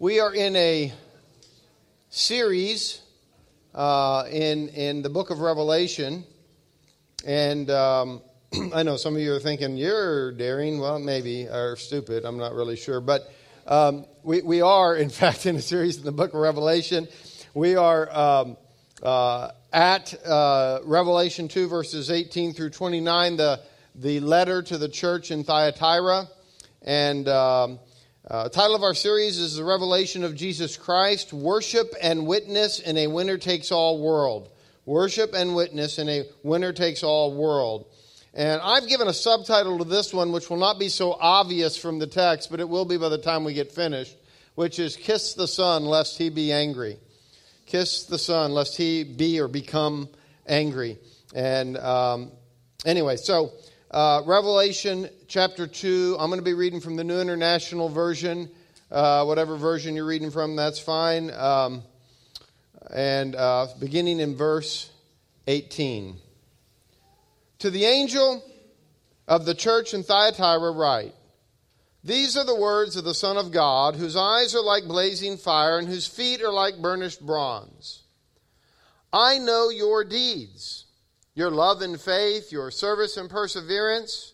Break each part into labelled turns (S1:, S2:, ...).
S1: We are in a series uh, in in the book of Revelation, and um, I know some of you are thinking you're daring. Well, maybe or stupid. I'm not really sure, but um, we we are in fact in a series in the book of Revelation. We are um, uh, at uh, Revelation two verses 18 through 29, the the letter to the church in Thyatira, and um, uh, title of our series is The Revelation of Jesus Christ Worship and Witness in a Winner Takes All World. Worship and Witness in a Winner Takes All World. And I've given a subtitle to this one, which will not be so obvious from the text, but it will be by the time we get finished, which is Kiss the Son, lest he be angry. Kiss the Son, lest he be or become angry. And um, anyway, so uh, Revelation chapter 2. I'm going to be reading from the New International Version. Uh, whatever version you're reading from, that's fine. Um, and uh, beginning in verse 18. To the angel of the church in Thyatira, write These are the words of the Son of God, whose eyes are like blazing fire and whose feet are like burnished bronze. I know your deeds your love and faith, your service and perseverance,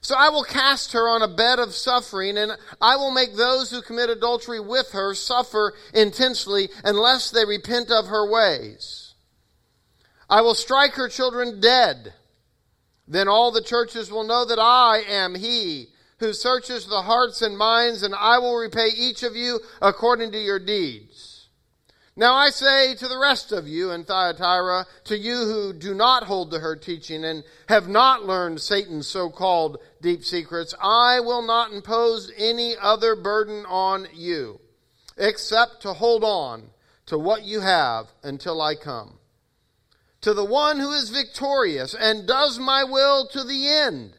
S1: So I will cast her on a bed of suffering, and I will make those who commit adultery with her suffer intensely unless they repent of her ways. I will strike her children dead. Then all the churches will know that I am he who searches the hearts and minds, and I will repay each of you according to your deeds. Now I say to the rest of you in Thyatira, to you who do not hold to her teaching and have not learned Satan's so-called deep secrets, I will not impose any other burden on you, except to hold on to what you have until I come. To the one who is victorious and does my will to the end,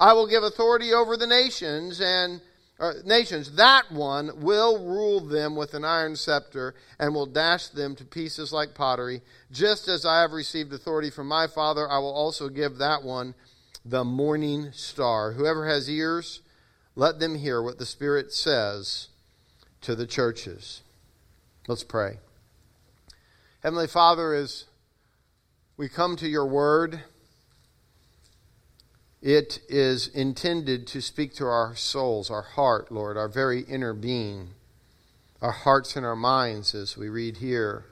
S1: I will give authority over the nations and uh, nations, that one will rule them with an iron scepter and will dash them to pieces like pottery. Just as I have received authority from my Father, I will also give that one the morning star. Whoever has ears, let them hear what the Spirit says to the churches. Let's pray. Heavenly Father, as we come to your word, it is intended to speak to our souls, our heart, Lord, our very inner being, our hearts and our minds, as we read here.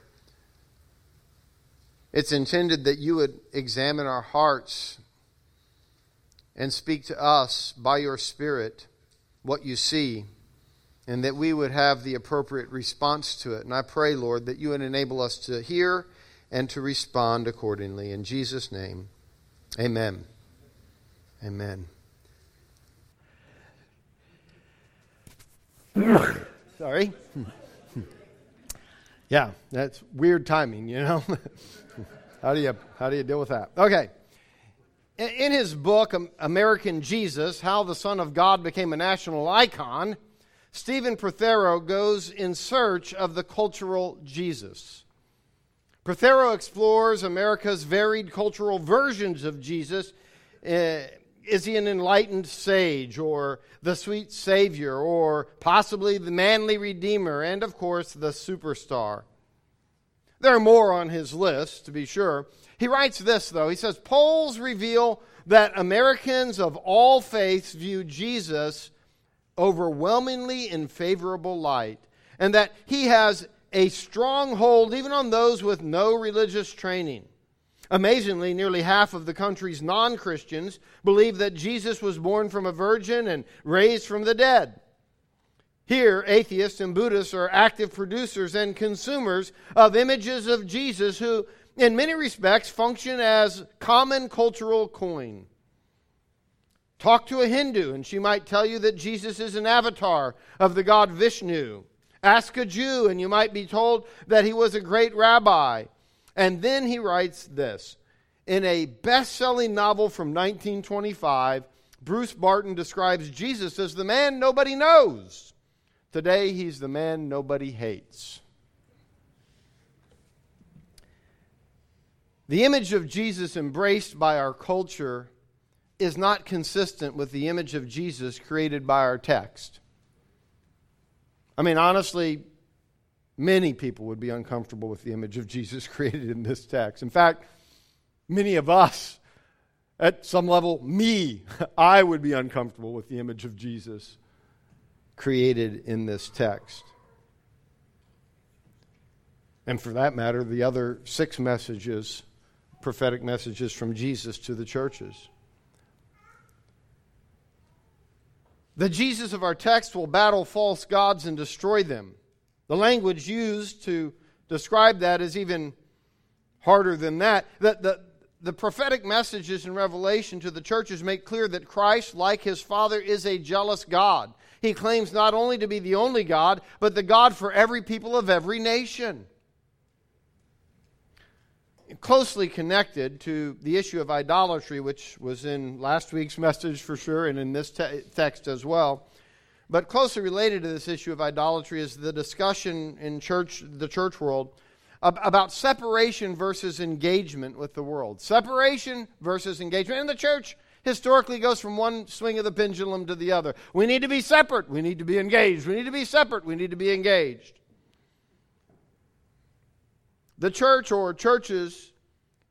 S1: It's intended that you would examine our hearts and speak to us by your Spirit what you see, and that we would have the appropriate response to it. And I pray, Lord, that you would enable us to hear and to respond accordingly. In Jesus' name, amen. Amen. Sorry. yeah, that's weird timing, you know. how do you how do you deal with that? Okay. In his book American Jesus: How the Son of God Became a National Icon, Stephen Prothero goes in search of the cultural Jesus. Prothero explores America's varied cultural versions of Jesus. Eh, Is he an enlightened sage or the sweet savior or possibly the manly redeemer and, of course, the superstar? There are more on his list, to be sure. He writes this, though. He says Polls reveal that Americans of all faiths view Jesus overwhelmingly in favorable light, and that he has a strong hold even on those with no religious training. Amazingly, nearly half of the country's non Christians believe that Jesus was born from a virgin and raised from the dead. Here, atheists and Buddhists are active producers and consumers of images of Jesus who, in many respects, function as common cultural coin. Talk to a Hindu, and she might tell you that Jesus is an avatar of the god Vishnu. Ask a Jew, and you might be told that he was a great rabbi. And then he writes this In a best selling novel from 1925, Bruce Barton describes Jesus as the man nobody knows. Today, he's the man nobody hates. The image of Jesus embraced by our culture is not consistent with the image of Jesus created by our text. I mean, honestly, many people would be uncomfortable with the image of Jesus created in this text. In fact, many of us, at some level, me, I would be uncomfortable with the image of Jesus created in this text. And for that matter, the other six messages prophetic messages from Jesus to the churches. The Jesus of our text will battle false gods and destroy them. The language used to describe that is even harder than that. The, the, the prophetic messages in Revelation to the churches make clear that Christ, like his Father, is a jealous God. He claims not only to be the only God, but the God for every people of every nation closely connected to the issue of idolatry, which was in last week's message for sure and in this te- text as well. But closely related to this issue of idolatry is the discussion in church, the church world about separation versus engagement with the world. Separation versus engagement. And the church historically goes from one swing of the pendulum to the other. We need to be separate. We need to be engaged. We need to be separate. We need to be engaged. The church or churches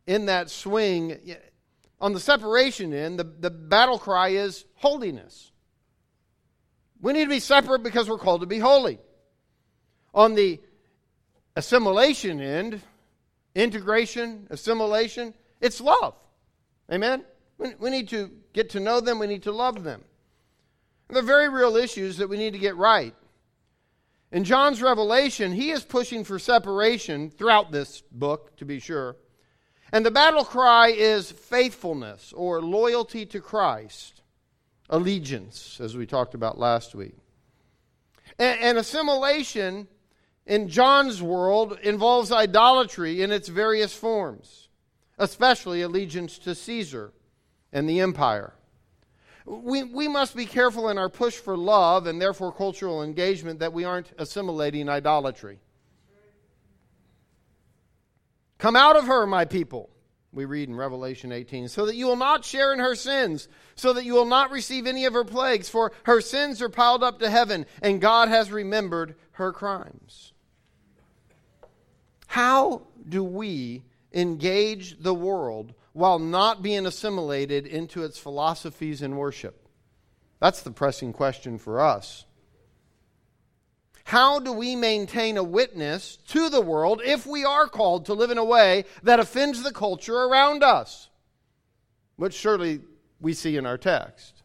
S1: in that swing, on the separation end, the, the battle cry is holiness. We need to be separate because we're called to be holy. On the assimilation end, integration, assimilation, it's love. Amen? We, need to get to know them, we need to love them. And they're very real issues that we need to get right. In John's revelation, he is pushing for separation throughout this book, to be sure. And the battle cry is faithfulness or loyalty to Christ, allegiance, as we talked about last week. And, and assimilation in John's world involves idolatry in its various forms, especially allegiance to Caesar and the empire. We, we must be careful in our push for love and therefore cultural engagement that we aren't assimilating idolatry. Come out of her, my people, we read in Revelation 18, so that you will not share in her sins, so that you will not receive any of her plagues, for her sins are piled up to heaven, and God has remembered her crimes. How do we engage the world while not being assimilated into its philosophies and worship? That's the pressing question for us. How do we maintain a witness to the world if we are called to live in a way that offends the culture around us? Which surely we see in our text.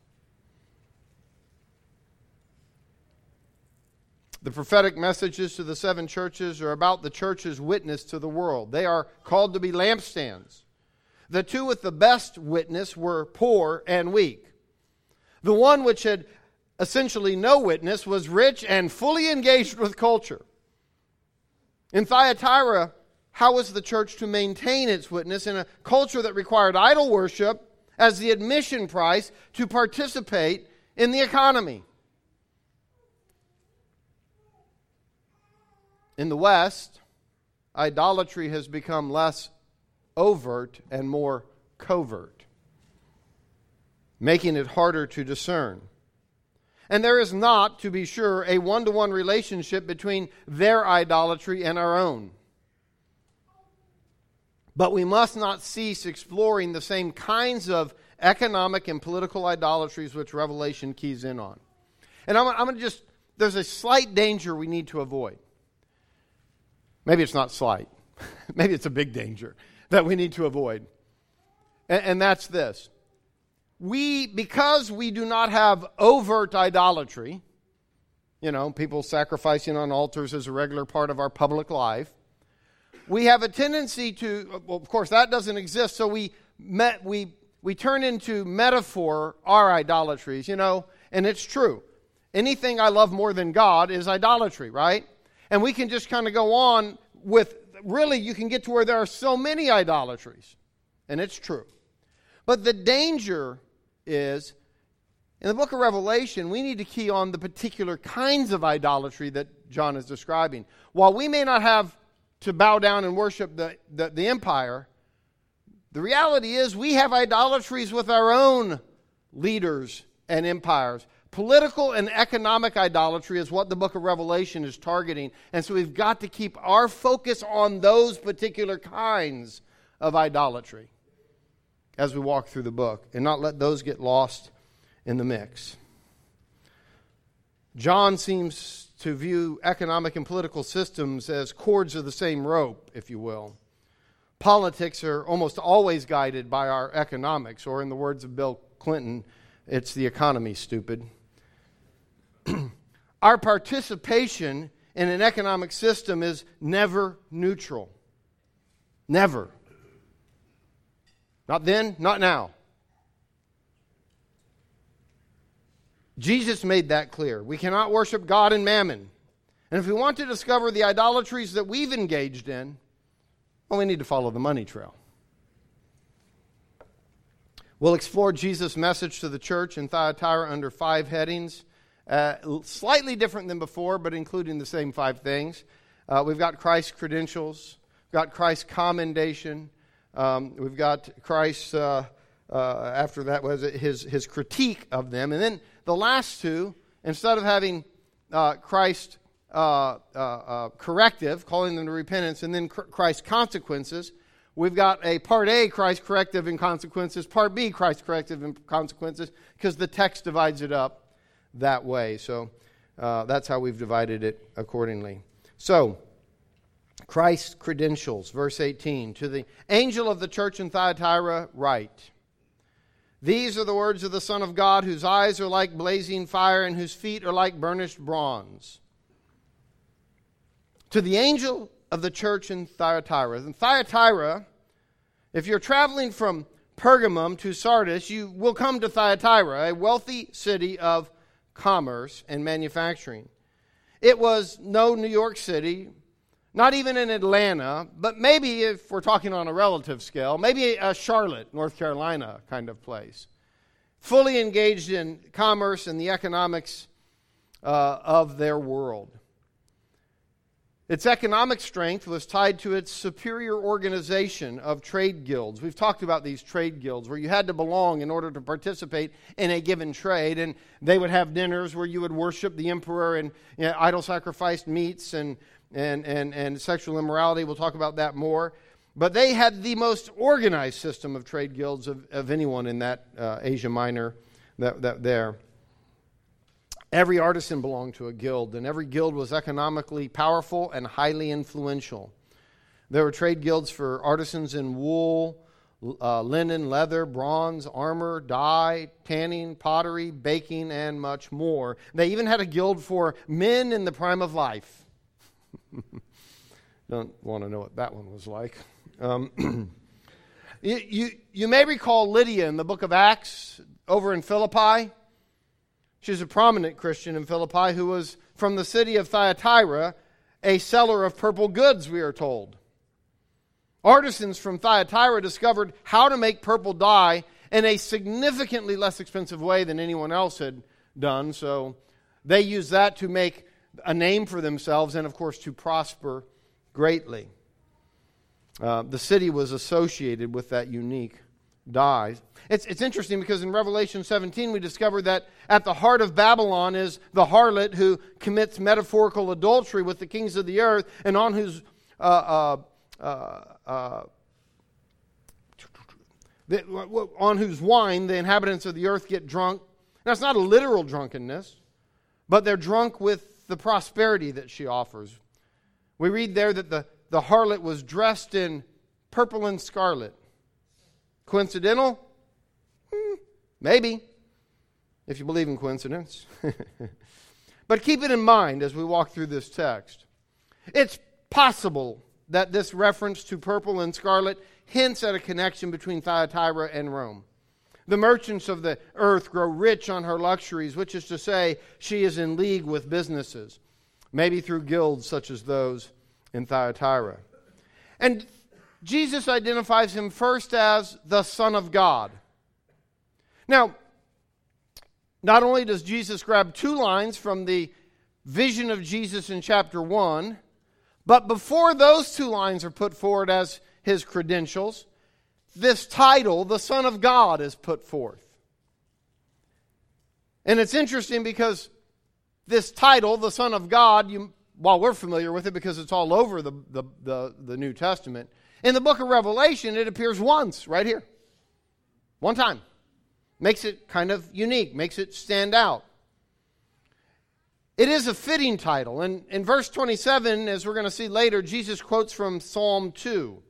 S1: The prophetic messages to the seven churches are about the church's witness to the world. They are called to be lampstands. The two with the best witness were poor and weak. The one which had essentially no witness was rich and fully engaged with culture. In Thyatira, how was the church to maintain its witness in a culture that required idol worship as the admission price to participate in the economy? In the West, idolatry has become less overt and more covert, making it harder to discern. And there is not, to be sure, a one to one relationship between their idolatry and our own. But we must not cease exploring the same kinds of economic and political idolatries which Revelation keys in on. And I'm, I'm going to just, there's a slight danger we need to avoid. Maybe it's not slight, maybe it's a big danger that we need to avoid. And, and that's this. We, because we do not have overt idolatry, you know, people sacrificing on altars as a regular part of our public life, we have a tendency to, well, of course, that doesn't exist, so we, met, we, we turn into metaphor our idolatries, you know, and it's true. Anything I love more than God is idolatry, right? And we can just kind of go on with really, you can get to where there are so many idolatries. And it's true. But the danger is in the book of Revelation, we need to key on the particular kinds of idolatry that John is describing. While we may not have to bow down and worship the, the, the empire, the reality is we have idolatries with our own leaders and empires. Political and economic idolatry is what the book of Revelation is targeting. And so we've got to keep our focus on those particular kinds of idolatry as we walk through the book and not let those get lost in the mix. John seems to view economic and political systems as cords of the same rope, if you will. Politics are almost always guided by our economics, or in the words of Bill Clinton, it's the economy, stupid. our participation in an economic system is never neutral. Never. Not then, not now. Jesus made that clear. We cannot worship God and mammon. And if we want to discover the idolatries that we've engaged in, well, we need to follow the money trail. We'll explore Jesus' message to the church in Thyatira under five headings, uh, slightly different than before, but including the same five things. Uh, we've got Christ's credentials, we've got Christ's commendation, um, we've got Christ's, uh, uh after that was his, his critique of them, and then the last two, instead of having uh, Christ uh, uh, uh, corrective, calling them to repentance, and then Christ consequences, we've got a part A, Christ corrective and consequences, part B, Christ corrective and consequences, because the text divides it up that way. So that's how we've divided it accordingly. So, Christ's credentials, verse 18. To the angel of the church in Thyatira, write. These are the words of the Son of God, whose eyes are like blazing fire and whose feet are like burnished bronze. To the angel of the church in Thyatira. In Thyatira, if you're traveling from Pergamum to Sardis, you will come to Thyatira, a wealthy city of commerce and manufacturing. It was no New York City, not even in Atlanta, but maybe if we're talking on a relative scale, maybe a Charlotte, North Carolina kind of place. Fully engaged in commerce and the economics uh, of their world. Its economic strength was tied to its superior organization of trade guilds. We've talked about these trade guilds where you had to belong in order to participate in a given trade, and they would have dinners where you would worship the emperor and you know, idol sacrificed meats and and, and, and sexual immorality. We'll talk about that more. But they had the most organized system of trade guilds of, of anyone in that uh, Asia Minor that, that there. Every artisan belonged to a guild, and every guild was economically powerful and highly influential. There were trade guilds for artisans in wool, uh, linen, leather, bronze, armor, dye, tanning, pottery, baking, and much more. They even had a guild for men in the prime of life. Don't want to know what that one was like. Um, you, you, you may recall Lydia in the book of Acts over in Philippi. She's a prominent Christian in Philippi who was from the city of Thyatira, a seller of purple goods, we are told. Artisans from Thyatira discovered how to make purple dye in a significantly less expensive way than anyone else had done, so they used that to make a name for themselves and, of course, to prosper greatly. Uh, the city was associated with that unique dye. It's, it's interesting because in Revelation 17 we discover that at the heart of Babylon is the harlot who commits metaphorical adultery with the kings of the earth and on whose uh, uh, uh, uh the, on whose wine the inhabitants of the earth get drunk. Now, it's not a literal drunkenness, but they're drunk with the prosperity that she offers. We read there that the, the harlot was dressed in purple and scarlet. Coincidental? Hmm, maybe, if you believe in coincidence. but keep it in mind as we walk through this text. It's possible that this reference to purple and scarlet hints at a connection between Thyatira and Rome. The merchants of the earth grow rich on her luxuries, which is to say, she is in league with businesses. maybe through guilds such as those in Thyatira. And Jesus identifies him first as the Son of God. Now, not only does Jesus grab two lines from the vision of Jesus in chapter 1, but before those two lines are put forward as his credentials, this title, the Son of God, is put forth. And it's interesting because this title, the Son of God, you, while we're familiar with it because it's all over the, the, the, the New Testament, in the book of Revelation, it appears once, right here. One time. Makes it kind of unique, makes it stand out. It is a fitting title. And in verse 27, as we're going to see later, Jesus quotes from Psalm 2.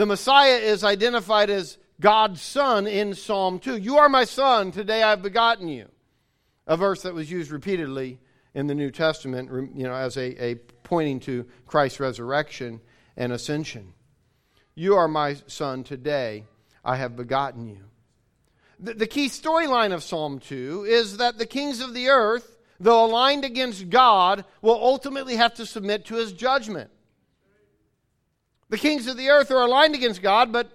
S1: The Messiah is identified as God's Son in Psalm 2. You are my Son, today I've begotten you. A verse that was used repeatedly in the New Testament, you know, as a, a pointing to Christ's resurrection and ascension. You are my Son, today I have begotten you. The, the key storyline of Psalm 2 is that the kings of the earth, though aligned against God, will ultimately have to submit to his judgment. The kings of the earth are aligned against God, but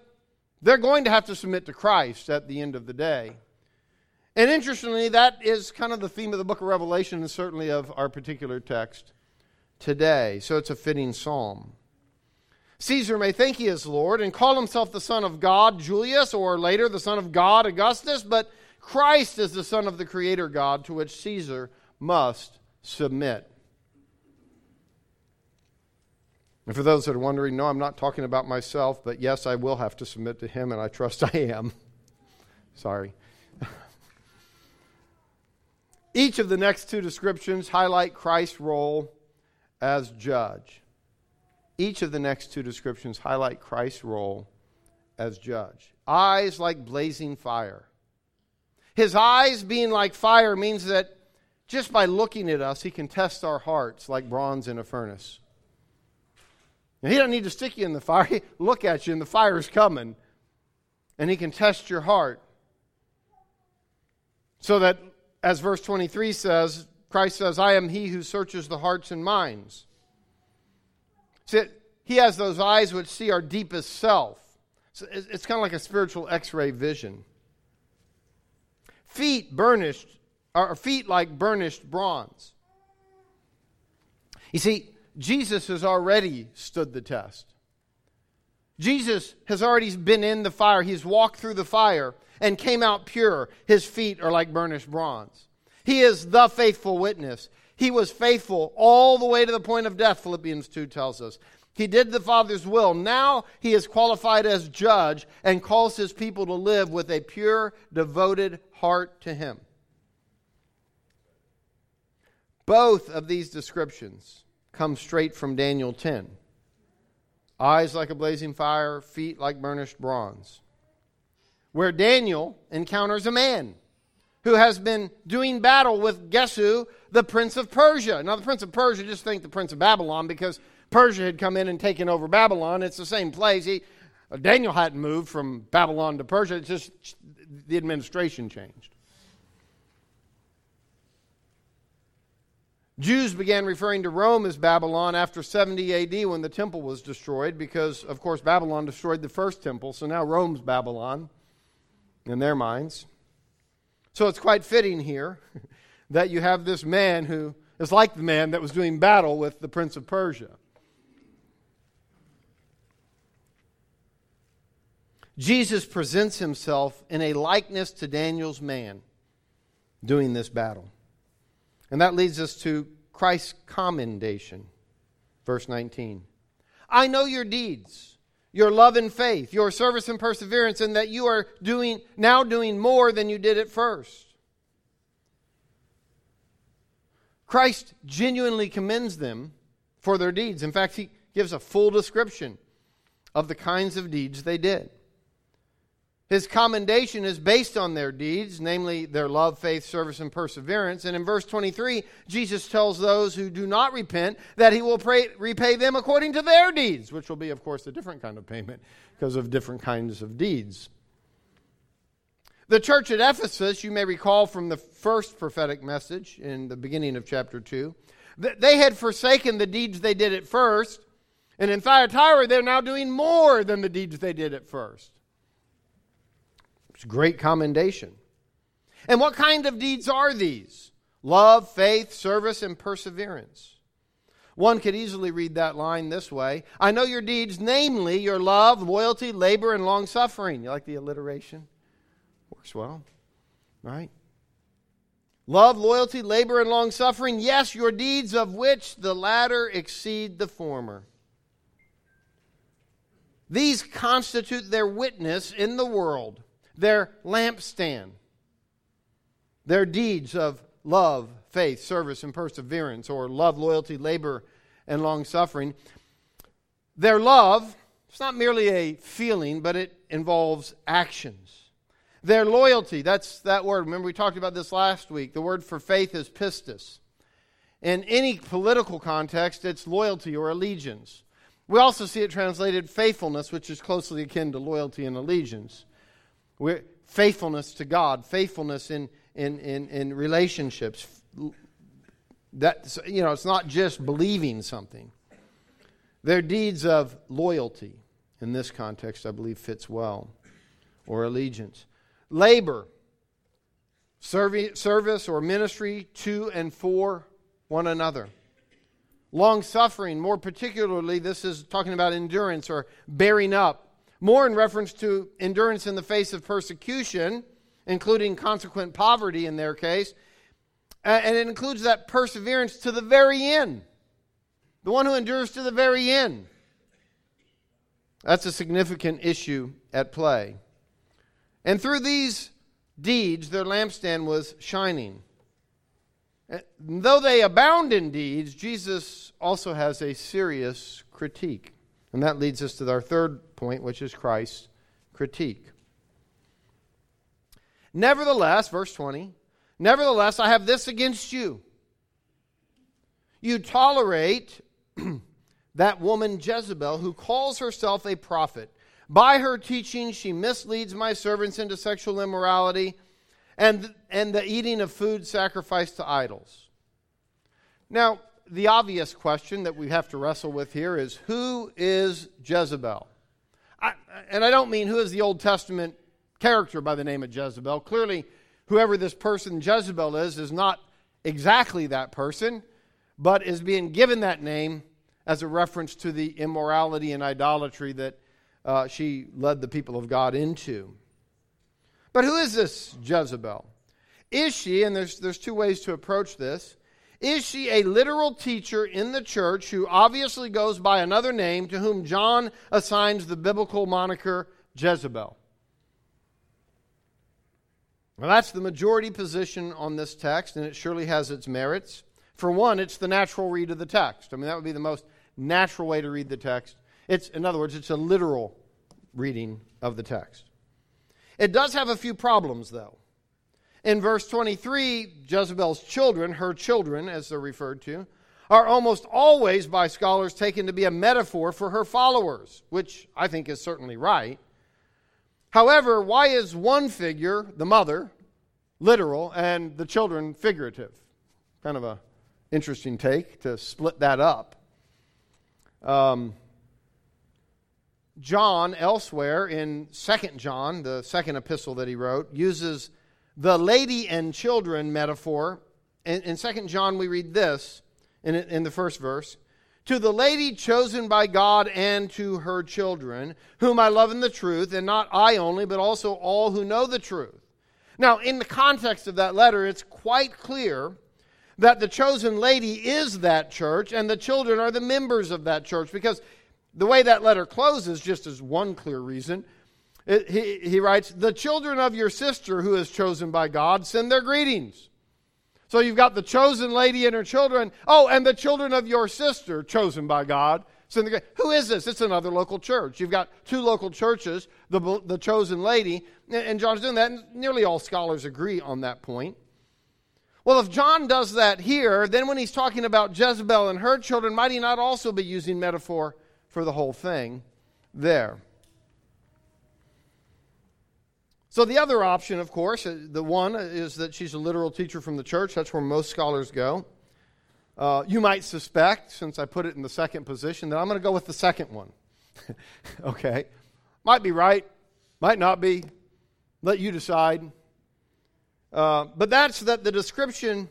S1: they're going to have to submit to Christ at the end of the day. And interestingly, that is kind of the theme of the book of Revelation and certainly of our particular text today. So it's a fitting psalm. Caesar may think he is Lord and call himself the Son of God, Julius, or later the Son of God, Augustus, but Christ is the Son of the Creator God to which Caesar must submit. And for those that are wondering, no, I'm not talking about myself, but yes, I will have to submit to him, and I trust I am. Sorry. Each of the next two descriptions highlight Christ's role as judge. Each of the next two descriptions highlight Christ's role as judge. Eyes like blazing fire. His eyes being like fire means that just by looking at us, he can test our hearts like bronze in a furnace. Now, he doesn't need to stick you in the fire. He look at you, and the fire is coming. And he can test your heart. So that, as verse 23 says, Christ says, I am he who searches the hearts and minds. See, he has those eyes which see our deepest self. So it's kind of like a spiritual x ray vision. Feet burnished, or feet like burnished bronze. You see, Jesus has already stood the test. Jesus has already been in the fire. He's walked through the fire and came out pure. His feet are like burnished bronze. He is the faithful witness. He was faithful all the way to the point of death, Philippians 2 tells us. He did the Father's will. Now he is qualified as judge and calls his people to live with a pure, devoted heart to him. Both of these descriptions comes straight from Daniel 10 eyes like a blazing fire, feet like burnished bronze. Where Daniel encounters a man who has been doing battle with guess who? The prince of Persia. Now, the prince of Persia, just think the prince of Babylon because Persia had come in and taken over Babylon. It's the same place. He, Daniel hadn't moved from Babylon to Persia, it's just the administration changed. Jews began referring to Rome as Babylon after 70 AD when the temple was destroyed, because, of course, Babylon destroyed the first temple, so now Rome's Babylon in their minds. So it's quite fitting here that you have this man who is like the man that was doing battle with the prince of Persia. Jesus presents himself in a likeness to Daniel's man doing this battle. And that leads us to Christ's commendation. Verse 19. I know your deeds, your love and faith, your service and perseverance, and that you are doing now doing more than you did at first. Christ genuinely commends them for their deeds. In fact, he gives a full description of the kinds of deeds they did. His commendation is based on their deeds, namely their love, faith, service, and perseverance. And in verse 23, Jesus tells those who do not repent that he will pray, repay them according to their deeds, which will be, of course, a different kind of payment because of different kinds of deeds. The church at Ephesus, you may recall from the first prophetic message in the beginning of chapter 2, They had forsaken the deeds they did at first, and in Thyatira, they're now doing more than the deeds they did at first. It's great commendation. And what kind of deeds are these? Love, faith, service, and perseverance. One could easily read that line this way I know your deeds, namely your love, loyalty, labor, and long suffering. You like the alliteration? Works well, right? Love, loyalty, labor, and long suffering. Yes, your deeds of which the latter exceed the former. These constitute their witness in the world, their lampstand, their deeds of love, faith, service, and perseverance, or love, loyalty, labor, and long suffering. Their love, it's not merely a feeling, but it involves actions. Their loyalty, that's that word. Remember, we talked about this last week. The word for faith is pistis. In any political context, it's loyalty or allegiance. We also see it translated faithfulness, which is closely akin to loyalty and allegiance. We're, faithfulness to God, faithfulness in, in, in, in relationships, that, you know, it's not just believing something. Their deeds of loyalty, in this context, I believe fits well, or allegiance. Labor, service or ministry to and for one another. Long suffering, more particularly, this is talking about endurance or bearing up, more in reference to endurance in the face of persecution, including consequent poverty in their case, and it includes that perseverance to the very end. The one who endures to the very end. That's a significant issue at play. And through these deeds, their lampstand was shining. Though they abound in deeds, Jesus also has a serious critique. And that leads us to our third point, which is Christ's critique. Nevertheless, verse 20, Nevertheless, I have this against you. You tolerate that woman Jezebel, who calls herself a prophet. By her teaching, she misleads my servants into sexual immorality and, and the eating of food sacrificed to idols. Now, the obvious question that we have to wrestle with here is who is Jezebel? And I don't mean who is the Old Testament character by the name of Jezebel. Clearly, whoever this person Jezebel is, is not exactly that person, but is being given that name as a reference to the immorality and idolatry that uh, she led the people of God into. But who is this Jezebel? Is she, and there's, there's two ways to approach this, is she a literal teacher in the church who obviously goes by another name to whom John assigns the biblical moniker Jezebel? Well, that's the majority position on this text, and it surely has its merits. For one, it's the natural read of the text. I mean, that would be the most natural way to read the text. It's, in other words, it's a literal reading of the text. It does have a few problems, though. In verse 23, Jezebel's children, her children, as they're referred to, are almost always by scholars taken to be a metaphor for her followers, which I think is certainly right. However, why is one figure, the mother, literal and the children figurative? Kind of a interesting take to split that up. Um, John, elsewhere in Second John, the second epistle that he wrote, uses the lady and children metaphor. In, in 2 John, we read this in, in the first verse to the lady chosen by God and to her children, whom I love in the truth, and not I only, but also all who know the truth. Now, in the context of that letter, it's quite clear that the chosen lady is that church and the children are the members of that church because the way that letter closes, just as one clear reason, it, he, he writes, The children of your sister who is chosen by God send their greetings. So you've got the chosen lady and her children. Oh, and the children of your sister chosen by God. So the, who is this? It's another local church. You've got two local churches, the, the chosen lady, and John's doing that. And nearly all scholars agree on that point. Well, if John does that here, then when he's talking about Jezebel and her children, might he not also be using metaphor for the whole thing there? So, the other option, of course, uh, the one is that she's a literal teacher from the church. That's where most scholars go. uh, you might suspect, since I put it in the second position, that I'm going to go with the second one. okay. Might be right, might not be. Let you decide. Uh, but that's that the description,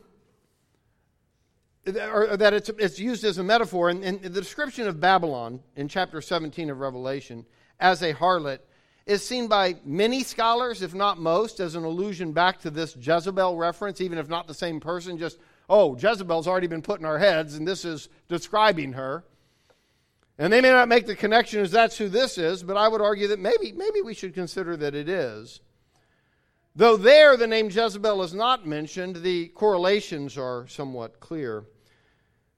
S1: or that it's, it's used as a metaphor. And, and the description of Babylon in chapter 17 of Revelation as a harlot is seen by many scholars, if not most, as an allusion back to this Jezebel reference, even if not the same person, just, oh, Jezebel's already been put in our heads, and this is describing her. And they may not make the connection as that's who this is, but I would argue that maybe, maybe we should consider that it is. Though there the name Jezebel is not mentioned, the correlations are somewhat clear.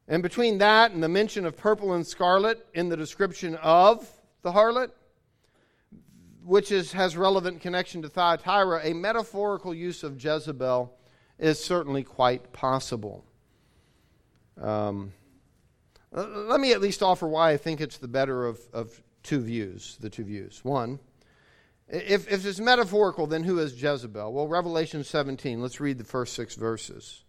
S1: And between that and the mention of purple and scarlet in the description of the harlot, which is, has relevant connection to Thyatira, a metaphorical use of Jezebel is certainly quite possible. Um, let me at least offer why I think it's the better of, of two views, the two views. One, if, if it's metaphorical, then who is Jezebel? Well, Revelation 17, let's read the first six verses.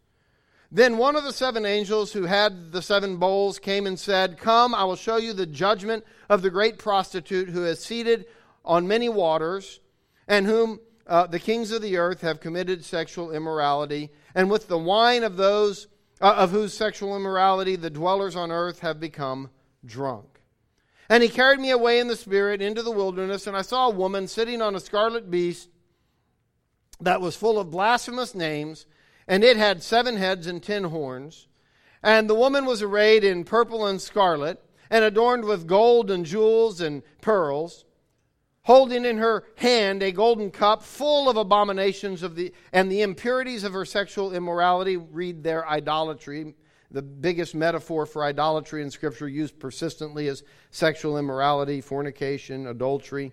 S1: Then one of the seven angels who had the seven bowls came and said, Come, I will show you the judgment of the great prostitute who is seated on many waters, and whom uh, the kings of the earth have committed sexual immorality, and with the wine of those uh, of whose sexual immorality the dwellers on earth have become drunk. And he carried me away in the spirit into the wilderness, and I saw a woman sitting on a scarlet beast that was full of blasphemous names, and it had seven heads and ten horns. And the woman was arrayed in purple and scarlet, and adorned with gold and jewels and pearls holding in her hand a golden cup full of abominations of the and the impurities of her sexual immorality. Read their idolatry. The biggest metaphor for idolatry in scripture used persistently is sexual immorality fornication adultery.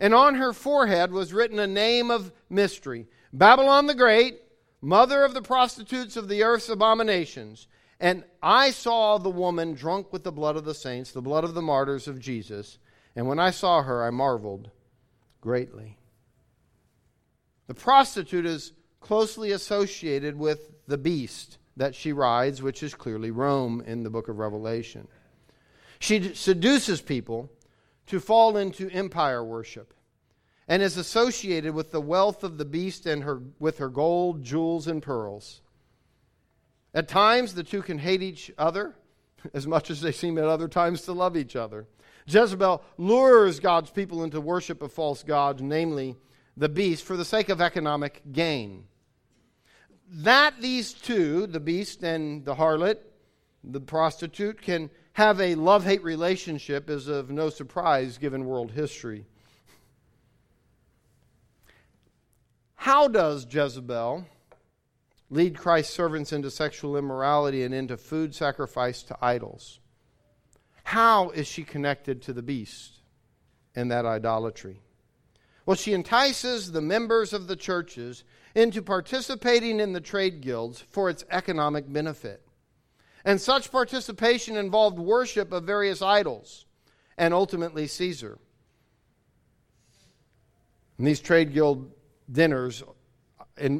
S1: And on her forehead was written a name of mystery. Babylon the great mother of the prostitutes of the earth's abominations. And i saw the woman drunk with the blood of the saints the blood of the martyrs of jesus and when I saw her, I marveled greatly. The prostitute is closely associated with the beast that she rides, which is clearly Rome in the book of Revelation. She seduces people to fall into empire worship and is associated with the wealth of the beast and her, with her gold, jewels, and pearls. At times, the two can hate each other as much as they seem at other times to love each other. Jezebel lures God's people into worship of false gods, namely the beast, for the sake of economic gain. That these two, the beast and the harlot, the prostitute, can have a love hate relationship is of no surprise given world history. How does Jezebel lead Christ's servants into sexual immorality and into food sacrifice to idols? How is she connected to the beast and that idolatry? Well, she entices the members of the churches into participating in the trade guilds for its economic benefit. And such participation involved worship of various idols and ultimately Caesar. And these trade guild dinners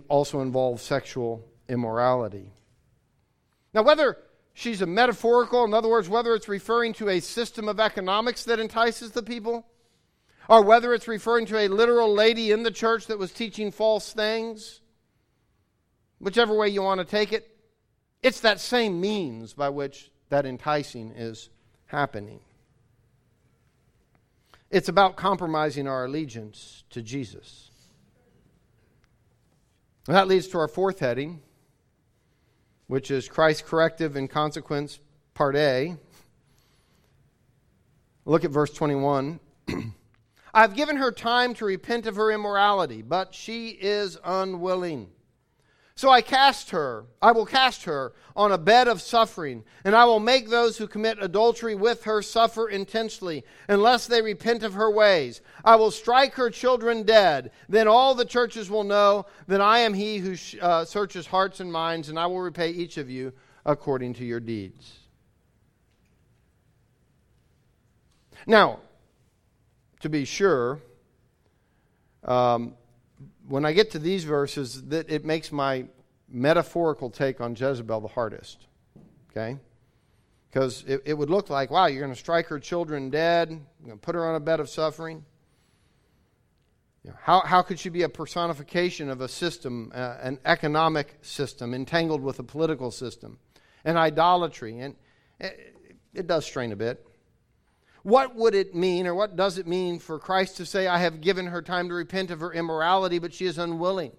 S1: also involve sexual immorality. Now, whether she's a metaphorical, in other words, whether it's referring to a system of economics that entices the people, or whether it's referring to a literal lady in the church that was teaching false things, whichever way you want to take it, it's that same means by which that enticing is happening. It's about compromising our allegiance to Jesus. that leads to our fourth heading which is Christ's corrective and consequence, part A. Look at verse 21. I've given her time to repent of her immorality, but she is unwilling. So I cast her, I will cast her on a bed of suffering, and I will make those who commit adultery with her suffer intensely, unless they repent of her ways. I will strike her children dead. Then all the churches will know that I am he who uh, searches hearts and minds, and I will repay each of you according to your deeds. Now, to be sure, um, when I get to these verses, that it makes my metaphorical take on Jezebel the hardest. Okay? Because it, it would look like, wow, you're going to strike her children dead, you're going to put her on a bed of suffering. How, how could she be a personification of a system, uh, an economic system, entangled with a political system, an idolatry? And it, it does strain a bit. What would it mean, or what does it mean for Christ to say, I have given her time to repent of her immorality, but she is unwilling?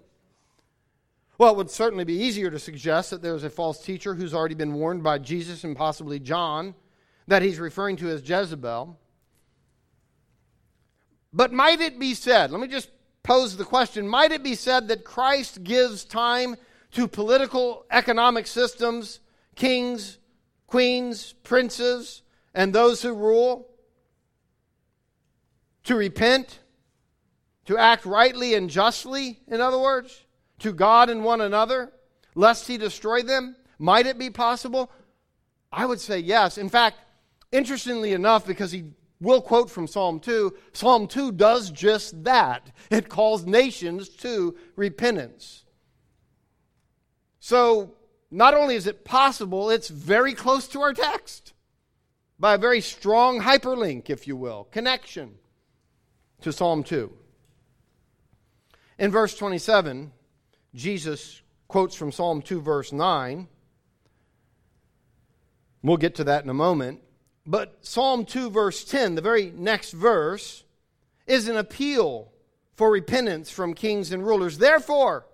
S1: Well, it would certainly be easier to suggest that there's a false teacher who's already been warned by Jesus and possibly John that he's referring to as Jezebel. But might it be said, let me just pose the question might it be said that Christ gives time to political, economic systems, kings, queens, princes, and those who rule to repent, to act rightly and justly, in other words, to God and one another, lest he destroy them? Might it be possible? I would say yes. In fact, interestingly enough, because he will quote from Psalm 2, Psalm 2 does just that. It calls nations to repentance. So, not only is it possible, it's very close to our text by a very strong hyperlink, if you will, connection to Psalm 2. In verse 27, Jesus quotes from Psalm 2, verse 9. We'll get to that in a moment. But Psalm 2, verse 10, the very next verse, is an appeal for repentance from kings and rulers. Therefore,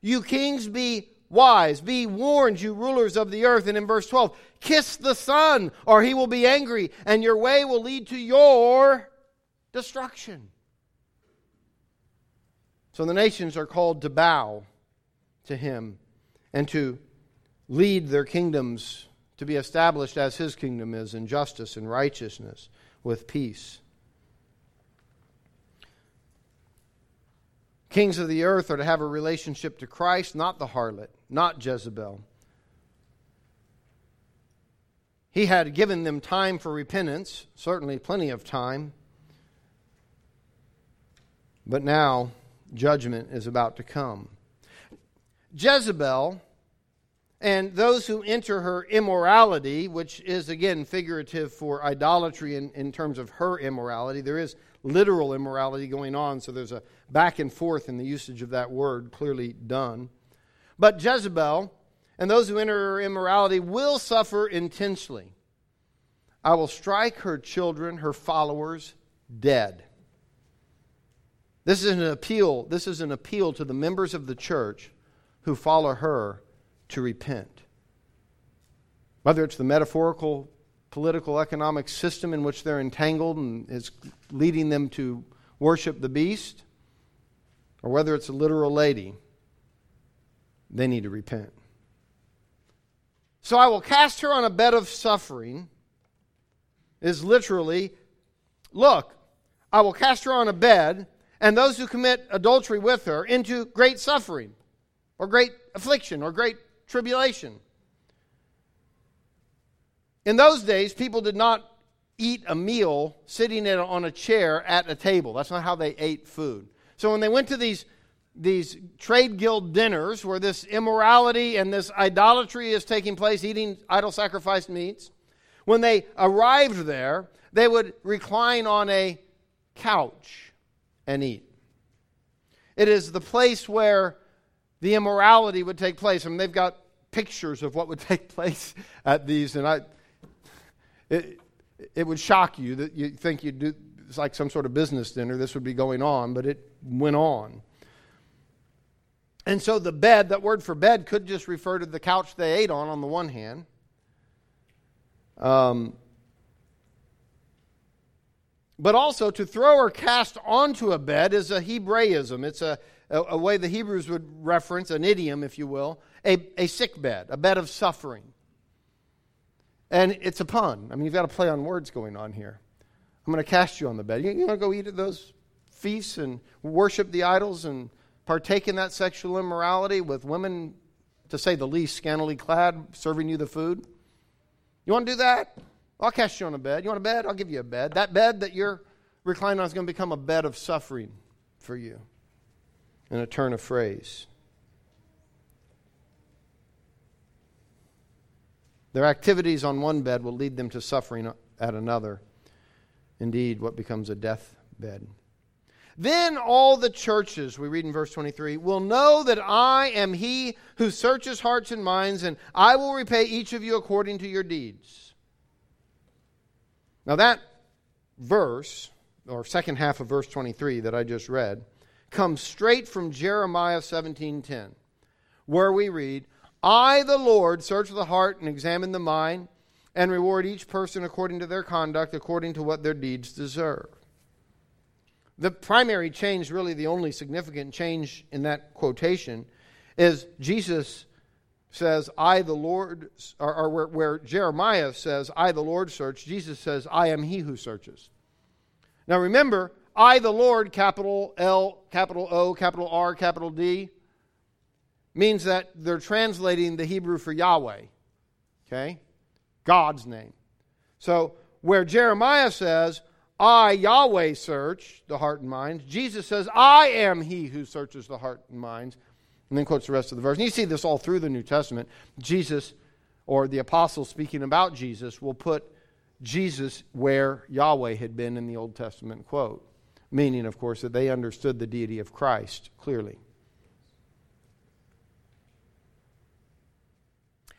S1: you kings be wise, be warned, you rulers of the earth. And in verse 12, kiss the Son, or he will be angry, and your way will lead to your destruction. So the nations are called to bow to him and to lead their kingdoms to be established as his kingdom is in justice and righteousness with peace. Kings of the earth are to have a relationship to Christ, not the harlot, not Jezebel. He had given them time for repentance, certainly plenty of time. But now judgment is about to come. Jezebel and those who enter her immorality, which is again figurative for idolatry in, in terms of her immorality, there is literal immorality going on, so there's a back and forth in the usage of that word, clearly done. But Jezebel and those who enter her immorality will suffer intensely. I will strike her children, her followers, dead. This is an appeal. This is an appeal to the members of the church who follow her to repent. Whether it's the metaphorical political economic system in which they're entangled and is leading them to worship the beast, or whether it's a literal lady, they need to repent. So I will cast her on a bed of suffering, is literally, look, I will cast her on a bed and those who commit adultery with her into great suffering or great affliction or great tribulation. In those days, people did not eat a meal sitting on a chair at a table. That's not how they ate food. So when they went to these, these trade guild dinners where this immorality and this idolatry is taking place, eating idol sacrificed meats, when they arrived there, they would recline on a couch and eat. It is the place where the immorality would take place. I mean, they've got pictures of what would take place at these, and I, it, it would shock you that you think you'd do it's like some sort of business dinner. This would be going on, but it went on. And so the bed, that word for bed, could just refer to the couch they ate on, on the one hand. Um, but also, to throw or cast onto a bed is a Hebraism. It's a, a, a, way the Hebrews would reference, an idiom, if you will, a, a sick bed, a bed of suffering. And it's a pun. I mean, you've got a play on words going on here. I'm going to cast you on the bed. You, you want to go eat at those feasts and worship the idols and partake in that sexual immorality with women, to say the least, scantily clad, serving you the food? You want to do that? I'll cast you on a bed. You want a bed? I'll give you a bed. That bed that you're reclining on is going to become a bed of suffering for you. In a turn of phrase. Their activities on one bed will lead them to suffering at another. Indeed, what becomes a deathbed. Then all the churches, we read in verse 23, will know that I am he who searches hearts and minds, and I will repay each of you according to your deeds. Now, that verse, or second half of verse 23 that I just read, comes straight from Jeremiah 17:10, where we read, "I the Lord search the heart and examine the mind and reward each person according to their conduct according to what their deeds deserve." The primary change, really the only significant change in that quotation, is Jesus says, I the Lord, or, or where, where, Jeremiah says, I the Lord search, Jesus says, I am he who searches. Now remember, I the Lord, capital L, capital O, capital R, capital D, means that they're translating the Hebrew for Yahweh, okay? God's name. So where Jeremiah says, I, Yahweh, search the heart and mind. Jesus says, I am he who searches the heart and minds. And then quotes the rest of the verse. And you see this all through the New Testament. Jesus, or the apostles speaking about Jesus, will put Jesus where Yahweh had been in the Old Testament quote. Meaning, of course, that they understood the deity of Christ clearly.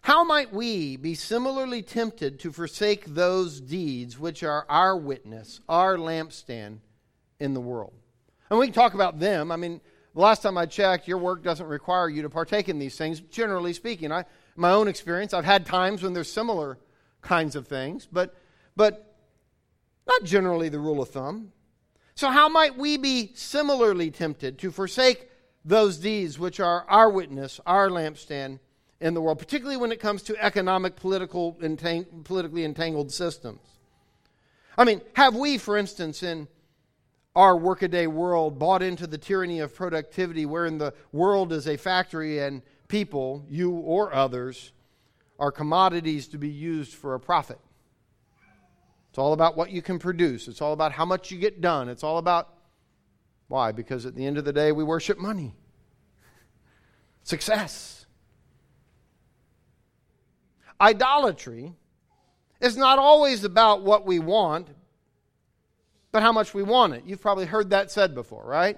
S1: How might we be similarly tempted to forsake those deeds which are our witness, our lampstand in the world? And we can talk about them. I mean, the last time I checked, your work doesn't require you to partake in these things, generally speaking. I, my own experience, I've had times when there's similar kinds of things, but, but not generally the rule of thumb. So, how might we be similarly tempted to forsake those deeds which are our witness, our lampstand in the world, particularly when it comes to economic, political, entang- politically entangled systems. I mean, have we, for instance, in our workaday world, bought into the tyranny of productivity, wherein the world is a factory and people, you or others, are commodities to be used for a profit? It's all about what you can produce. It's all about how much you get done. It's all about why? Because at the end of the day, we worship money, success. Idolatry is not always about what we want, but how much we want it. You've probably heard that said before, right?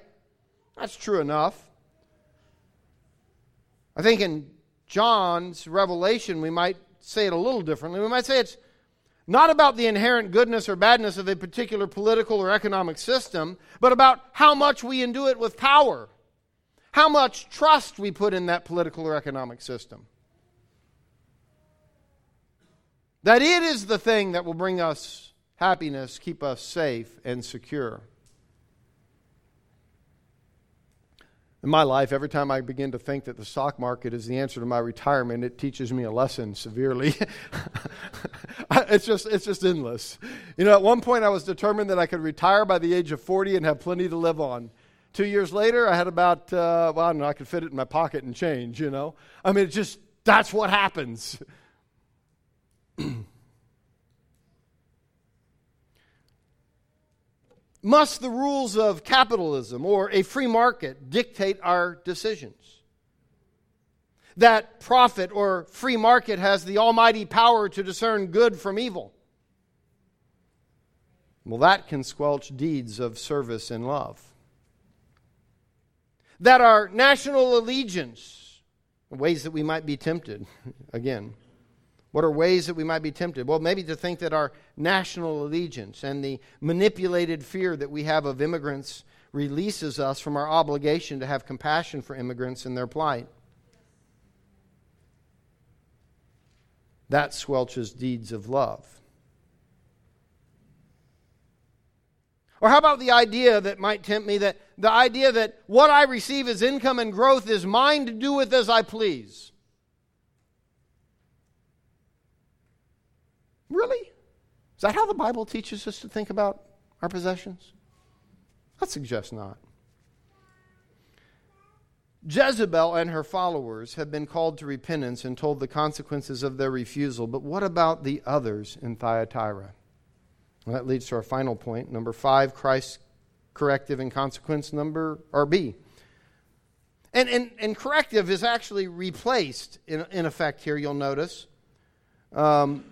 S1: That's true enough. I think in John's revelation, we might say it a little differently. We might say it's not about the inherent goodness or badness of a particular political or economic system, but about how much we endue it with power, how much trust we put in that political or economic system. That it is the thing that will bring us happiness, keep us safe and secure. In my life, every time I begin to think that the stock market is the answer to my retirement, it teaches me a lesson severely. it's just it's just endless. You know, at one point I was determined that I could retire by the age of 40 and have plenty to live on. Two years later, I had about uh, well, I don't know, I could fit it in my pocket and change. You know, I mean, it just that's what happens. Must the rules of capitalism or a free market dictate our decisions? That profit or free market has the almighty power to discern good from evil? Well, that can squelch deeds of service and love. That our national allegiance, ways that we might be tempted, again, what are ways that we might be tempted? Well, maybe to think that our national allegiance and the manipulated fear that we have of immigrants releases us from our obligation to have compassion for immigrants and their plight. That squelches deeds of love. Or how about the idea that might tempt me that the idea that what I receive as income and growth is mine to do with as I please? Really? Is that how the Bible teaches us to think about our possessions? I suggest not. Jezebel and her followers have been called to repentance and told the consequences of their refusal, but what about the others in Thyatira? Well, that leads to our final point. Number five, Christ's corrective and consequence. Number, or B. And, and, and corrective is actually replaced, in, in effect, here, you'll notice Um,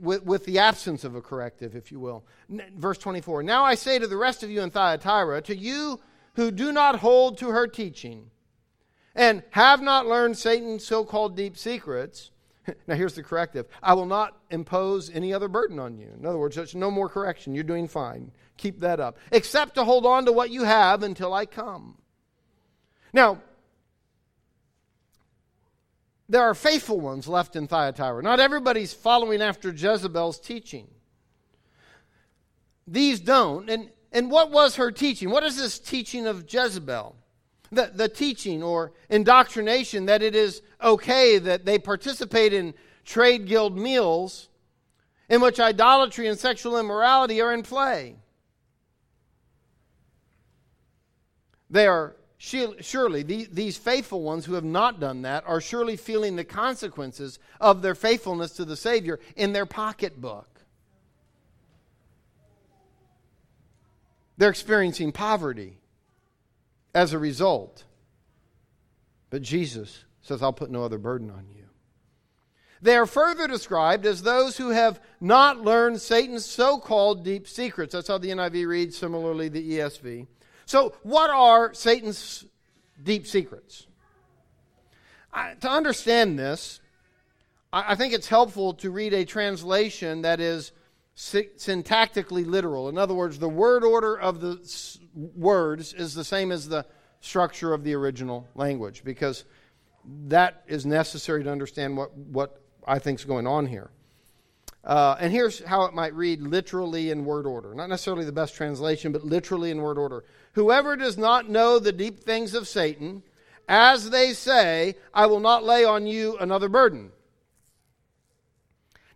S1: with, the absence of a corrective, if you will. Verse 24 Now I say to the rest of you in Thyatira, to you who do not hold to her teaching, and have not learned Satan's so called deep secrets. Now, here's the corrective I will not impose any other burden on you. In other words, there's no more correction. You're doing fine. Keep that up. Except to hold on to what you have until I come. Now, there are faithful ones left in Thyatira. Not everybody's following after Jezebel's teaching. These don't. And, and what was her teaching? What is this teaching of Jezebel? The, the teaching or indoctrination that it is okay that they participate in trade guild meals in which idolatry and sexual immorality are in play. They are surely, these faithful ones who have not done that are surely feeling the consequences of their faithfulness to the Savior in their pocketbook. They're experiencing poverty as a result. But Jesus says, I'll put no other burden on you. They are further described as those who have not learned Satan's so called deep secrets. That's how the NIV reads, similarly, the ESV. So, what are Satan's deep secrets? I, to understand this, I, I think it's helpful to read a translation that is syntactically literal. In other words, the word order of the words is the same as the structure of the original language because that is necessary to understand what, what I think is going on here. Uh, and here's how it might read literally in word order. Not necessarily the best translation, but literally in word order. Whoever does not know the deep things of Satan, as they say, I will not lay on you another burden.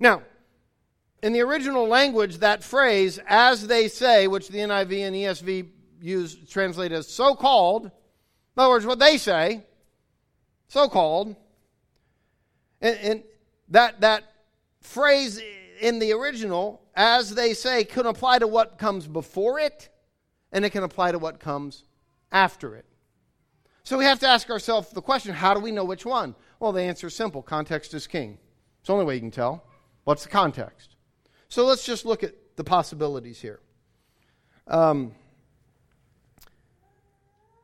S1: Now, in the original language, that phrase, as they say, which the NIV and ESV use, translate as so called, in other words, what they say, so called, and, and that, that phrase in the original, as they say, can apply to what comes before it, and it can apply to what comes after it. So we have to ask ourselves the question how do we know which one? Well, the answer is simple context is king. It's the only way you can tell. What's the context? So let's just look at the possibilities here. Um,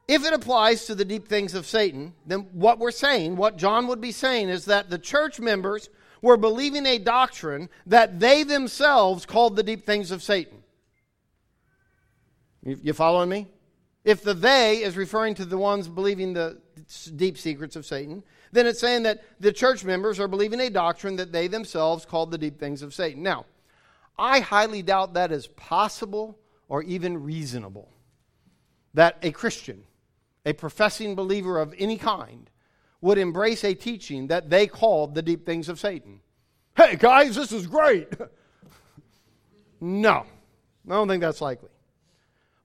S1: if it applies to the deep things of Satan, then what we're saying, what John would be saying, is that the church members were believing a doctrine that they themselves called the deep things of Satan. You, following me? If the they is referring to the ones believing the deep secrets of Satan, then it's saying that the church members are believing a doctrine that they themselves called the deep things of Satan. Now, I highly doubt that is possible or even reasonable. That a Christian, a professing believer of any kind, would embrace a teaching that they called the deep things of Satan. Hey, guys, this is great. no, I don't think that's likely.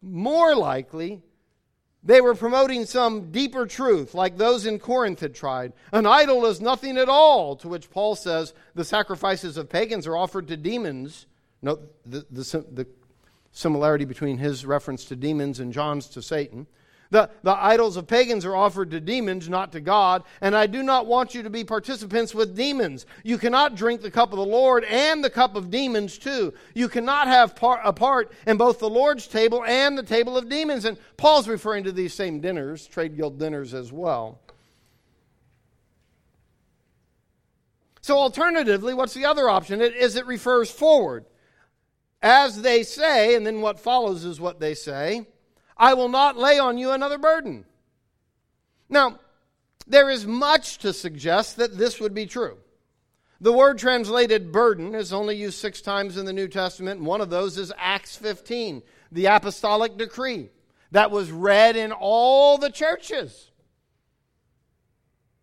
S1: More likely, they were promoting some deeper truth, like those in Corinth had tried. An idol is nothing at all, to which Paul says the sacrifices of pagans are offered to demons. Note the, the, the similarity between his reference to demons and John's to Satan. The, the idols of pagans are offered to demons, not to God, and I do not want you to be participants with demons. You cannot drink the cup of the Lord and the cup of demons too. You cannot have part, a part in both the Lord's table and the table of demons. And Paul's referring to these same dinners, trade guild dinners as well. So, alternatively, what's the other option? It is it refers forward. As they say, and then what follows is what they say. I will not lay on you another burden. Now, there is much to suggest that this would be true. The word translated burden is only used six times in the New Testament, and one of those is Acts 15, the apostolic decree that was read in all the churches.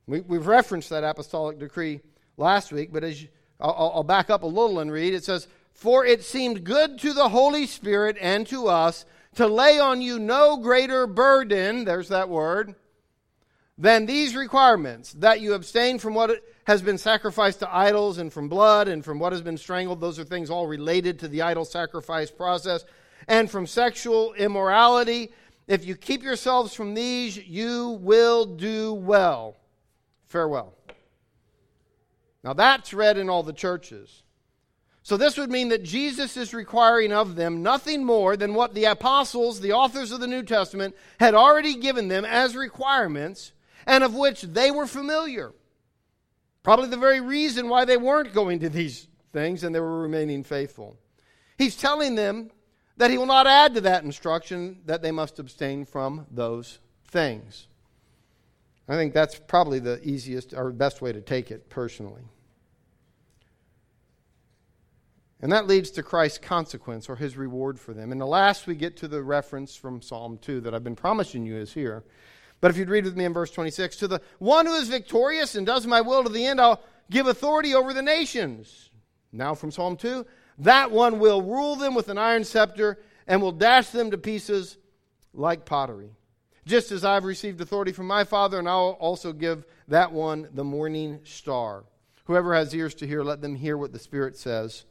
S1: We, have referenced that apostolic decree last week, but as you, I'll, I'll back up a little and read, it says, For it seemed good to the Holy Spirit and to us to lay on you no greater burden, there's that word, than these requirements that you abstain from what has been sacrificed to idols and from blood and from what has been strangled. Those are things all related to the idol sacrifice process. And from sexual immorality. If you keep yourselves from these, you will do well. Farewell. Now that's read in all the churches. So this would mean that Jesus is requiring of them nothing more than what the apostles, the authors of the New Testament, had already given them as requirements and of which they were familiar. Probably the very reason why they weren't going to these things and they were remaining faithful. He's telling them that he will not add to that instruction that they must abstain from those things. I think that's probably the easiest or best way to take it personally. And that leads to Christ's consequence or his reward for them. And the last we get to the reference from Psalm 2 that I've been promising you is here. But if you'd read with me in verse 26 To the one who is victorious and does my will to the end, I'll give authority over the nations. Now from Psalm 2 That one will rule them with an iron scepter and will dash them to pieces like pottery. Just as I've received authority from my Father, and I'll also give that one the morning star. Whoever has ears to hear, let them hear what the Spirit says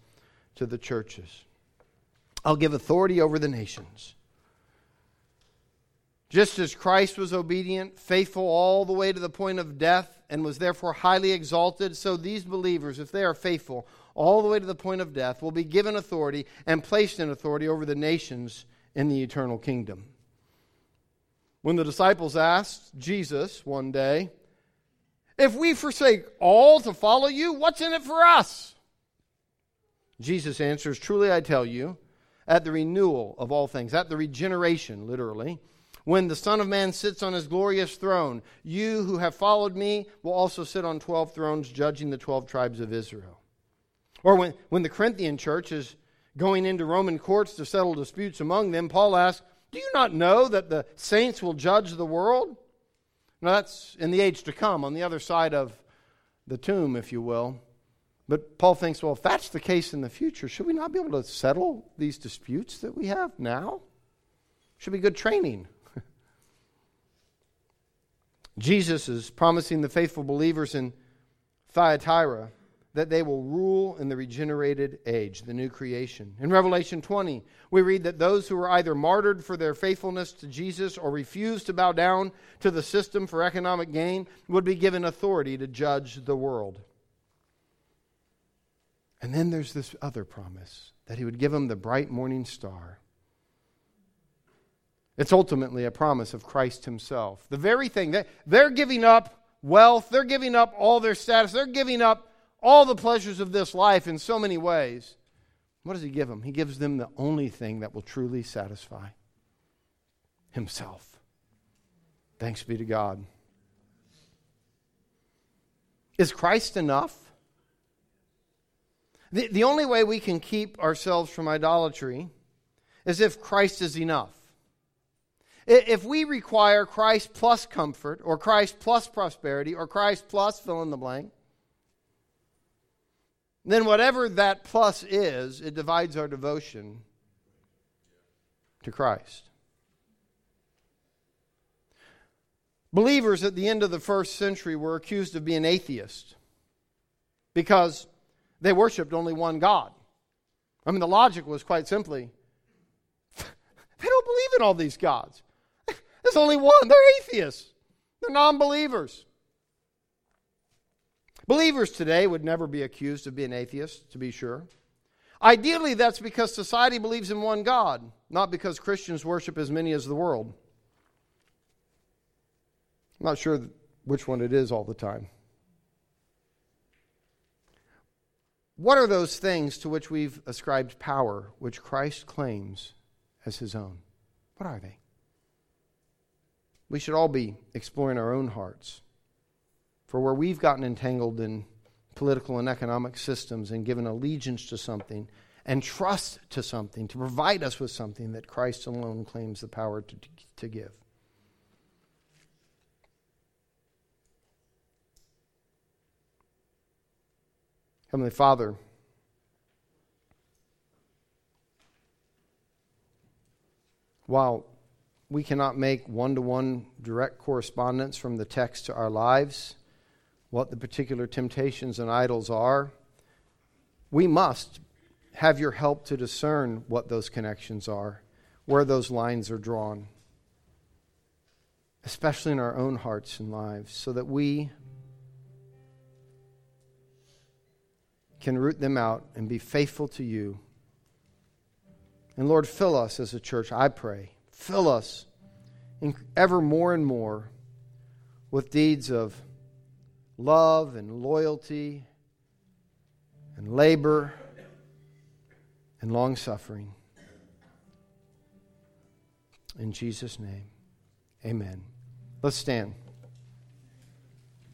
S1: to the churches. I'll give authority over the nations. Just as Christ was obedient, faithful all the way to the point of death, and was therefore highly exalted, so these believers, if they are faithful all the way to the point of death, will be given authority and placed in authority over the nations in the eternal kingdom. When the disciples asked Jesus one day, If we forsake all to follow you, what's in it for us? Jesus answers, Truly I tell you, at the renewal of all things, at the regeneration, literally, when the Son of Man sits on his glorious throne, you who have followed me will also sit on 12 thrones, judging the 12 tribes of Israel. Or when, when the Corinthian church is going into Roman courts to settle disputes among them, Paul asks, Do you not know that the saints will judge the world? Now, that's in the age to come, on the other side of the tomb, if you will. But Paul thinks, well, if that's the case in the future, should we not be able to settle these disputes that we have now? Should be good training. Jesus is promising the faithful believers in Thyatira that they will rule in the regenerated age, the new creation. In Revelation 20, we read that those who were either martyred for their faithfulness to Jesus or refused to bow down to the system for economic gain would be given authority to judge the world. And then there's this other promise that he would give them the bright morning star. It's ultimately a promise of Christ himself. The very thing that they're giving up wealth, they're giving up all their status, they're giving up all the pleasures of this life in so many ways. What does he give them? He gives them the only thing that will truly satisfy himself. Thanks be to God. Is Christ enough? The, the only way we can keep ourselves from idolatry is if Christ is enough. If we require Christ plus comfort, or Christ plus prosperity, or Christ plus fill in the blank, then whatever that plus is, it divides our devotion to Christ. Believers at the end of the first century were accused of being atheists because they worshiped only one God. I mean, the logic was quite simply they don't believe in all these gods. There's only one. They're atheists, they're non believers. Believers today would never be accused of being atheists, to be sure. Ideally, that's because society believes in one God, not because Christians worship as many as the world. I'm not sure which one it is all the time. What are those things to which we've ascribed power, which Christ claims as his own? What are they? We should all be exploring our own hearts. For where we've gotten entangled in political and economic systems and given allegiance to something and trust to something to provide us with something that Christ alone claims the power to, to give. Heavenly Father, while we cannot make one to one direct correspondence from the text to our lives, what the particular temptations and idols are, we must have your help to discern what those connections are, where those lines are drawn, especially in our own hearts and lives, so that we can root them out and be faithful to you. And Lord, fill us as a church, I pray. Fill us ever more and more with deeds of love and loyalty and labor and long suffering. In Jesus' name, amen. Let's stand.